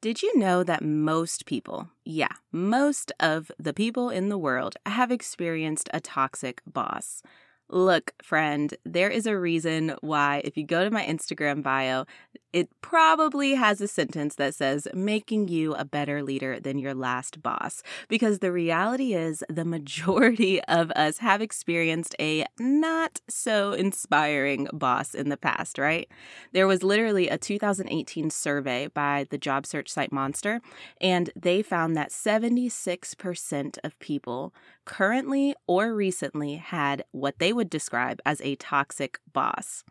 Did you know that most people, yeah, most of the people in the world have experienced a toxic boss? Look, friend, there is a reason why, if you go to my Instagram bio, it probably has a sentence that says, making you a better leader than your last boss. Because the reality is, the majority of us have experienced a not so inspiring boss in the past, right? There was literally a 2018 survey by the job search site Monster, and they found that 76% of people currently or recently had what they would describe as a toxic boss.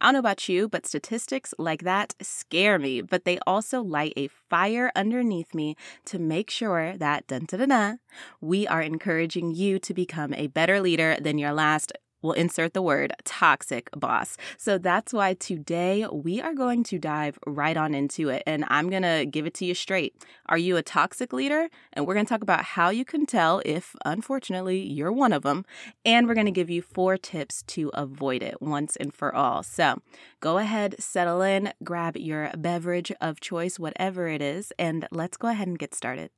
I don't know about you, but statistics like that scare me, but they also light a fire underneath me to make sure that dun, we are encouraging you to become a better leader than your last we'll insert the word toxic boss. So that's why today we are going to dive right on into it. And I'm going to give it to you straight. Are you a toxic leader? And we're going to talk about how you can tell if, unfortunately, you're one of them. And we're going to give you four tips to avoid it once and for all. So go ahead, settle in, grab your beverage of choice, whatever it is, and let's go ahead and get started.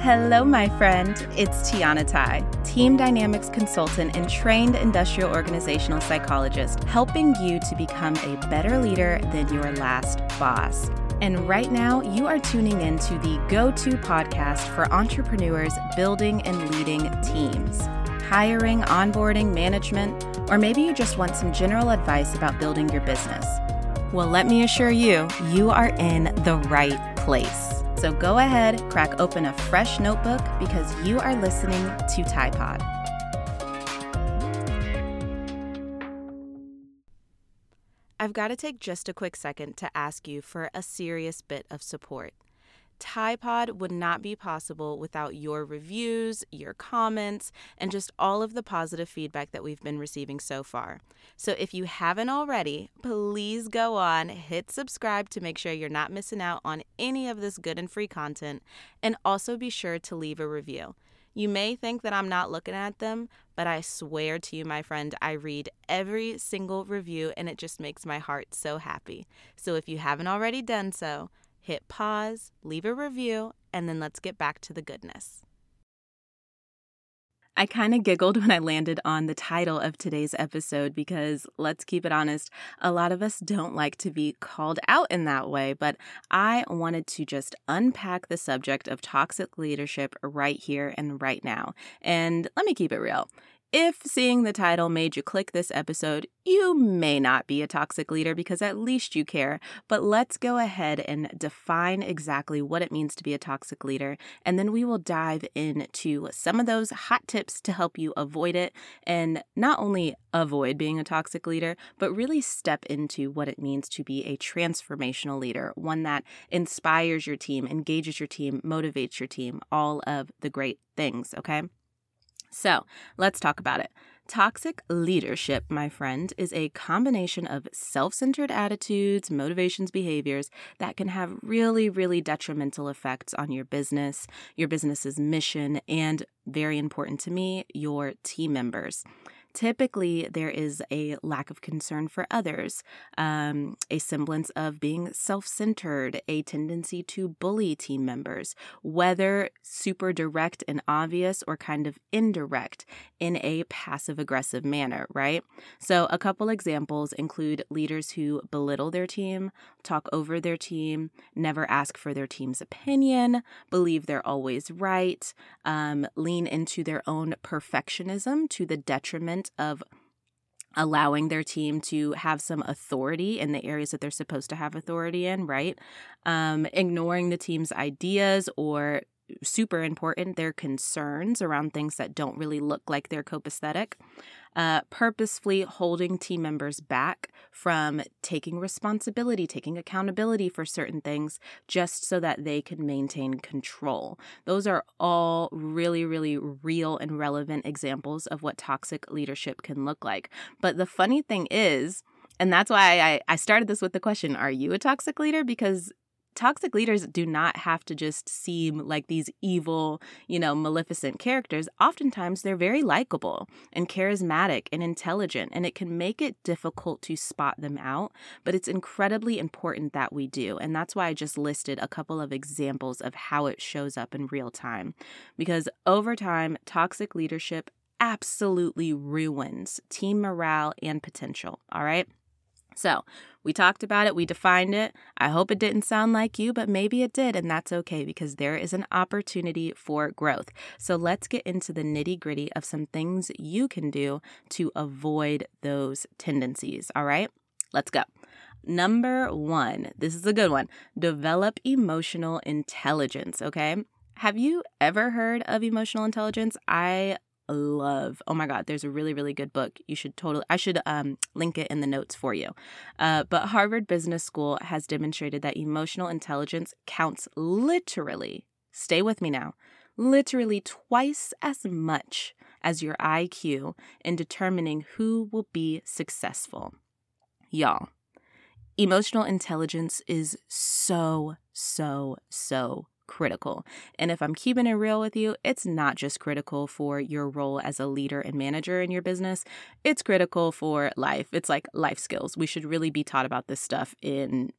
Hello, my friend. It's Tiana Tai, Team Dynamics Consultant and trained industrial organizational psychologist, helping you to become a better leader than your last boss. And right now, you are tuning in to the go to podcast for entrepreneurs building and leading teams, hiring, onboarding, management, or maybe you just want some general advice about building your business. Well, let me assure you, you are in the right place. So go ahead, crack open a fresh notebook because you are listening to Tide Pod. I've got to take just a quick second to ask you for a serious bit of support. Tide Pod would not be possible without your reviews, your comments, and just all of the positive feedback that we've been receiving so far. So if you haven't already, please go on, hit subscribe to make sure you're not missing out on any of this good and free content, and also be sure to leave a review. You may think that I'm not looking at them, but I swear to you, my friend, I read every single review and it just makes my heart so happy. So if you haven't already done so, hit pause, leave a review, and then let's get back to the goodness. I kind of giggled when I landed on the title of today's episode because, let's keep it honest, a lot of us don't like to be called out in that way. But I wanted to just unpack the subject of toxic leadership right here and right now. And let me keep it real. If seeing the title made you click this episode, you may not be a toxic leader because at least you care. But let's go ahead and define exactly what it means to be a toxic leader. And then we will dive into some of those hot tips to help you avoid it and not only avoid being a toxic leader, but really step into what it means to be a transformational leader, one that inspires your team, engages your team, motivates your team, all of the great things, okay? So let's talk about it. Toxic leadership, my friend, is a combination of self centered attitudes, motivations, behaviors that can have really, really detrimental effects on your business, your business's mission, and very important to me, your team members typically there is a lack of concern for others, um, a semblance of being self centered, a tendency to bully team members, whether super direct and obvious or kind of indirect in a passive aggressive manner, right? So, a couple examples include leaders who belittle their team, talk over their team, never ask for their team's opinion, believe they're always right, um, lean into their own perfectionism to the detriment of allowing their team to have some authority in the areas that they're supposed to have authority in, right? Um, ignoring the team's ideas or super important, their concerns around things that don't really look like they're copacetic uh, purposefully holding team members back from taking responsibility, taking accountability for certain things, just so that they can maintain control. Those are all really, really real and relevant examples of what toxic leadership can look like. But the funny thing is, and that's why I, I started this with the question Are you a toxic leader? Because toxic leaders do not have to just seem like these evil, you know, maleficent characters. Oftentimes, they're very likable and charismatic and intelligent, and it can make it difficult to spot them out, but it's incredibly important that we do. And that's why I just listed a couple of examples of how it shows up in real time. Because over time, toxic leadership absolutely ruins team morale and potential. All right. So, we talked about it, we defined it. I hope it didn't sound like you, but maybe it did, and that's okay because there is an opportunity for growth. So, let's get into the nitty gritty of some things you can do to avoid those tendencies. All right, let's go. Number one, this is a good one develop emotional intelligence. Okay. Have you ever heard of emotional intelligence? I love. Oh my God, there's a really, really good book. You should totally, I should um, link it in the notes for you. Uh, but Harvard Business School has demonstrated that emotional intelligence counts literally, stay with me now, literally twice as much as your IQ in determining who will be successful. Y'all, emotional intelligence is so, so, so critical. And if I'm keeping it real with you, it's not just critical for your role as a leader and manager in your business, it's critical for life. It's like life skills. We should really be taught about this stuff in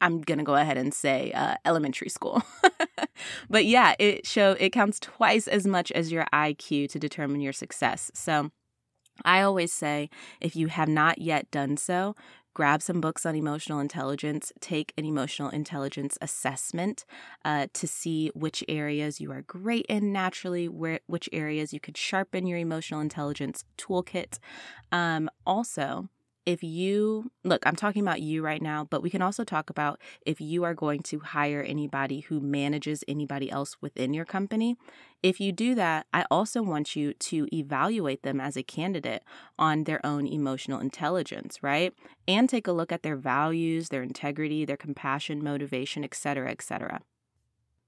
I'm gonna go ahead and say uh, elementary school, but yeah, it show it counts twice as much as your IQ to determine your success. So, I always say if you have not yet done so, grab some books on emotional intelligence, take an emotional intelligence assessment uh, to see which areas you are great in naturally, where which areas you could sharpen your emotional intelligence toolkit. Um, also, if you look, I'm talking about you right now, but we can also talk about if you are going to hire anybody who manages anybody else within your company. If you do that, I also want you to evaluate them as a candidate on their own emotional intelligence, right? And take a look at their values, their integrity, their compassion, motivation, etc., etc.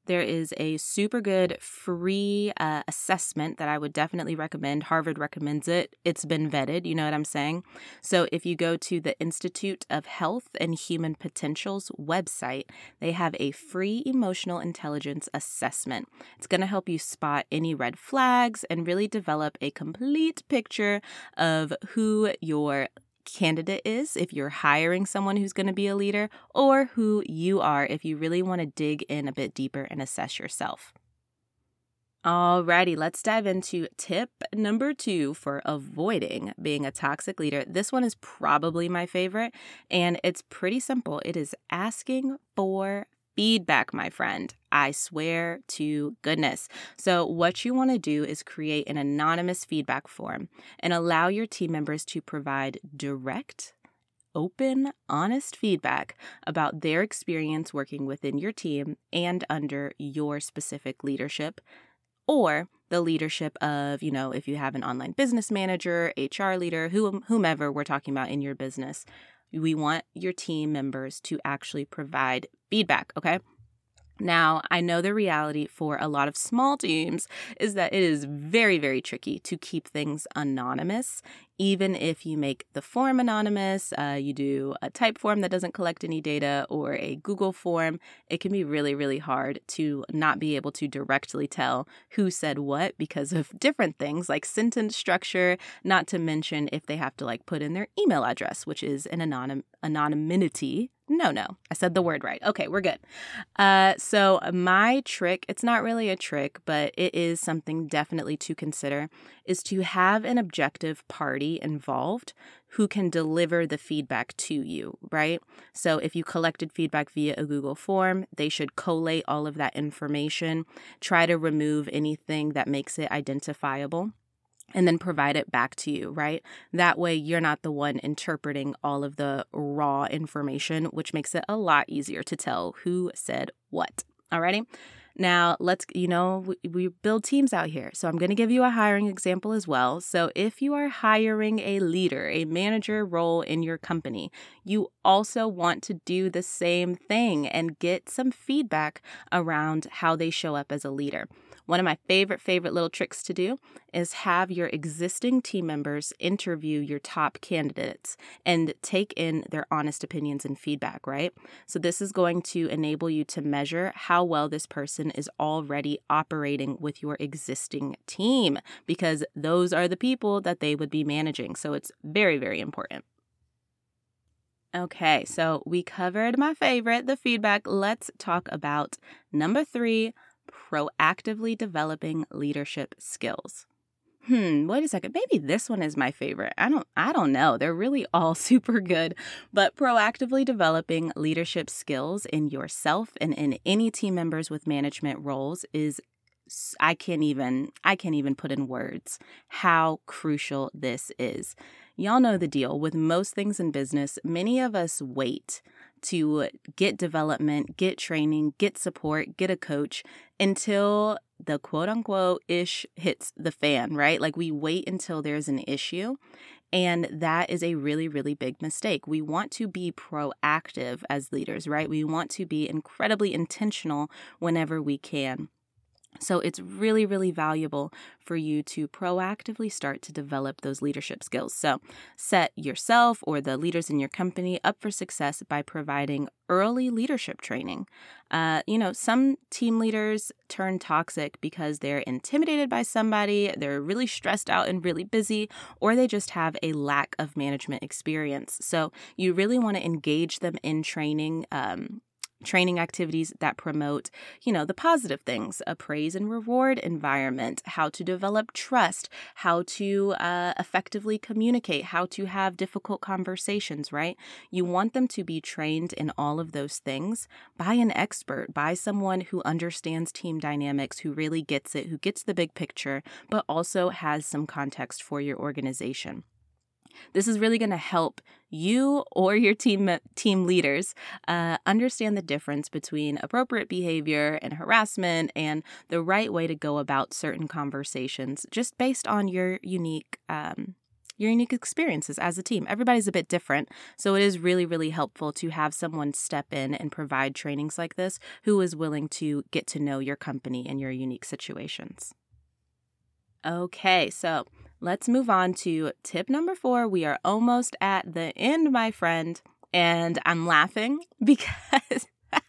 There is a super good free uh, assessment that I would definitely recommend. Harvard recommends it. It's been vetted, you know what I'm saying? So if you go to the Institute of Health and Human Potentials website, they have a free emotional intelligence assessment. It's going to help you spot any red flags and really develop a complete picture of who your candidate is if you're hiring someone who's going to be a leader, or who you are if you really want to dig in a bit deeper and assess yourself. Alrighty, let's dive into tip number two for avoiding being a toxic leader. This one is probably my favorite, and it's pretty simple. It is asking for feedback, my friend. I swear to goodness. So, what you want to do is create an anonymous feedback form and allow your team members to provide direct, open, honest feedback about their experience working within your team and under your specific leadership or the leadership of, you know, if you have an online business manager, HR leader, whomever we're talking about in your business. We want your team members to actually provide feedback, okay? Now, I know the reality for a lot of small teams is that it is very, very tricky to keep things anonymous even if you make the form anonymous, uh, you do a Typeform that doesn't collect any data or a Google form, it can be really, really hard to not be able to directly tell who said what because of different things like sentence structure, not to mention if they have to like put in their email address, which is an anonym anonymity no, no, I said the word right. Okay, we're good. Uh, so, my trick, it's not really a trick, but it is something definitely to consider, is to have an objective party involved who can deliver the feedback to you, right? So, if you collected feedback via a Google form, they should collate all of that information, try to remove anything that makes it identifiable and then provide it back to you, right? That way you're not the one interpreting all of the raw information, which makes it a lot easier to tell who said what. Alrighty? Now, let's, you know, we, we build teams out here. So I'm going to give you a hiring example as well. So if you are hiring a leader, a manager role in your company, you also want to do the same thing and get some feedback around how they show up as a leader One of my favorite, favorite little tricks to do is have your existing team members interview your top candidates and take in their honest opinions and feedback, right? So, this is going to enable you to measure how well this person is already operating with your existing team because those are the people that they would be managing. So, it's very, very important. Okay, so we covered my favorite, the feedback. Let's talk about number three proactively developing leadership skills. Hmm, wait a second. Maybe this one is my favorite. I don't I don't know. They're really all super good. But proactively developing leadership skills in yourself and in any team members with management roles is I can't even I can't even put in words how crucial this is. Y'all know the deal. With most things in business, many of us wait to get development, get training, get support, get a coach until the quote unquote ish hits the fan, right? Like we wait until there's an issue. And that is a really, really big mistake. We want to be proactive as leaders, right? We want to be incredibly intentional whenever we can. So it's really, really valuable for you to proactively start to develop those leadership skills. So set yourself or the leaders in your company up for success by providing early leadership training. Uh, you know, some team leaders turn toxic because they're intimidated by somebody, they're really stressed out and really busy, or they just have a lack of management experience. So you really want to engage them in training. Um, training activities that promote, you know, the positive things, a praise and reward environment, how to develop trust, how to uh, effectively communicate, how to have difficult conversations, right? You want them to be trained in all of those things by an expert, by someone who understands team dynamics, who really gets it, who gets the big picture, but also has some context for your organization. This is really going to help you or your team team leaders uh, understand the difference between appropriate behavior and harassment and the right way to go about certain conversations, just based on your unique. Um, your unique experiences as a team. Everybody's a bit different, so it is really, really helpful to have someone step in and provide trainings like this who is willing to get to know your company and your unique situations. Okay, so let's move on to tip number four. We are almost at the end, my friend. And I'm laughing because.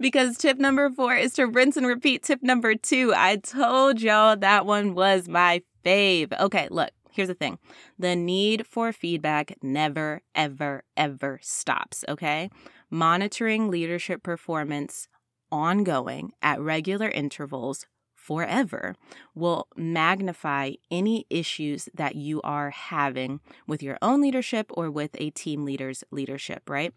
because tip number four is to rinse and repeat tip number two. I told y'all that one was my fave. Okay, look, here's the thing the need for feedback never, ever, ever stops, okay? Monitoring leadership performance ongoing at regular intervals forever will magnify any issues that you are having with your own leadership or with a team leader's leadership, right?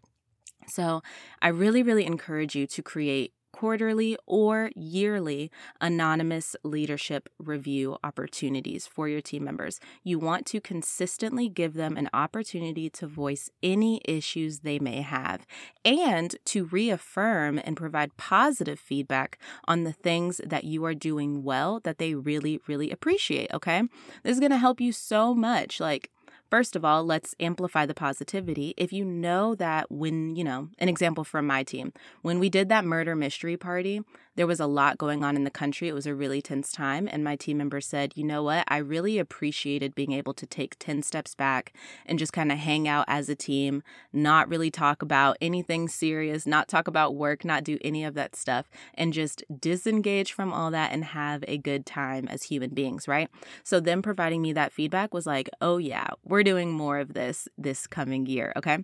So, I really, really encourage you to create quarterly or yearly anonymous leadership review opportunities for your team members. You want to consistently give them an opportunity to voice any issues they may have and to reaffirm and provide positive feedback on the things that you are doing well that they really, really appreciate. Okay. This is going to help you so much. Like, First of all, let's amplify the positivity. If you know that when, you know, an example from my team, when we did that murder mystery party, there was a lot going on in the country. It was a really tense time. And my team member said, you know what? I really appreciated being able to take 10 steps back and just kind of hang out as a team, not really talk about anything serious, not talk about work, not do any of that stuff, and just disengage from all that and have a good time as human beings, right? So, them providing me that feedback was like, oh, yeah, we're doing more of this this coming year, okay?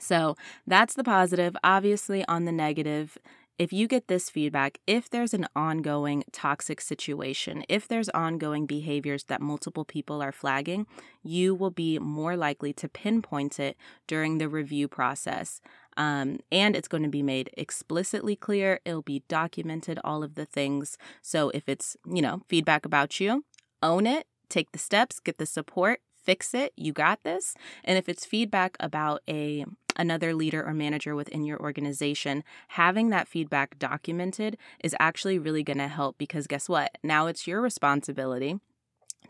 So that's the positive. Obviously, on the negative, if you get this feedback, if there's an ongoing toxic situation, if there's ongoing behaviors that multiple people are flagging, you will be more likely to pinpoint it during the review process. Um, and it's going to be made explicitly clear. It'll be documented, all of the things. So if it's, you know, feedback about you, own it, take the steps, get the support, fix it. You got this. And if it's feedback about a another leader or manager within your organization, having that feedback documented is actually really going to help because guess what? Now it's your responsibility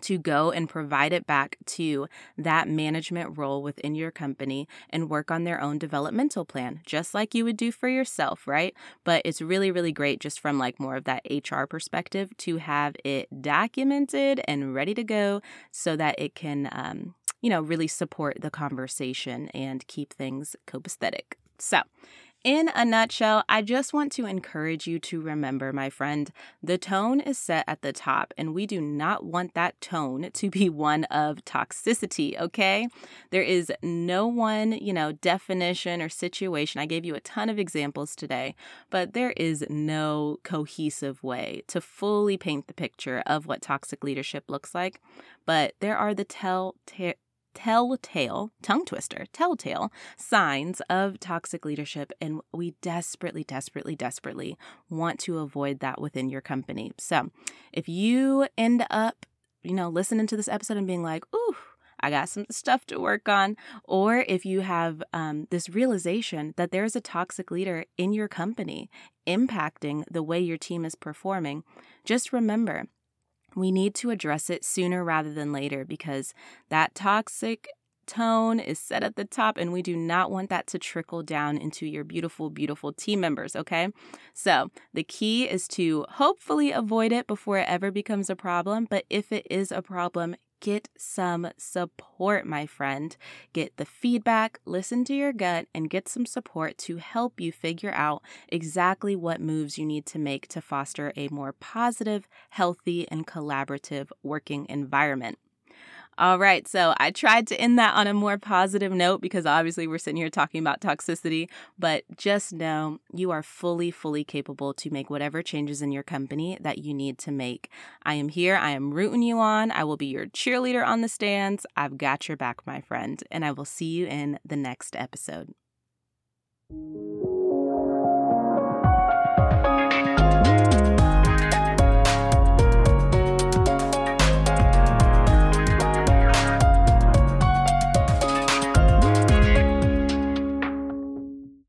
to go and provide it back to that management role within your company and work on their own developmental plan, just like you would do for yourself, right? But it's really, really great just from like more of that HR perspective to have it documented and ready to go so that it can, um, you know, really support the conversation and keep things copacetic. So, in a nutshell, I just want to encourage you to remember, my friend, the tone is set at the top, and we do not want that tone to be one of toxicity, okay? There is no one, you know, definition or situation. I gave you a ton of examples today, but there is no cohesive way to fully paint the picture of what toxic leadership looks like. But there are the telltale telltale, tongue twister, telltale signs of toxic leadership. And we desperately, desperately, desperately want to avoid that within your company. So if you end up, you know, listening to this episode and being like, ooh, I got some stuff to work on. Or if you have um, this realization that there's a toxic leader in your company impacting the way your team is performing, just remember we need to address it sooner rather than later because that toxic tone is set at the top and we do not want that to trickle down into your beautiful beautiful team members okay? So the key is to hopefully avoid it before it ever becomes a problem but if it is a problem get some support, my friend. Get the feedback, listen to your gut, and get some support to help you figure out exactly what moves you need to make to foster a more positive, healthy, and collaborative working environment. All right, so I tried to end that on a more positive note because obviously we're sitting here talking about toxicity, but just know you are fully, fully capable to make whatever changes in your company that you need to make. I am here, I am rooting you on. I will be your cheerleader on the stands. I've got your back, my friend, and I will see you in the next episode.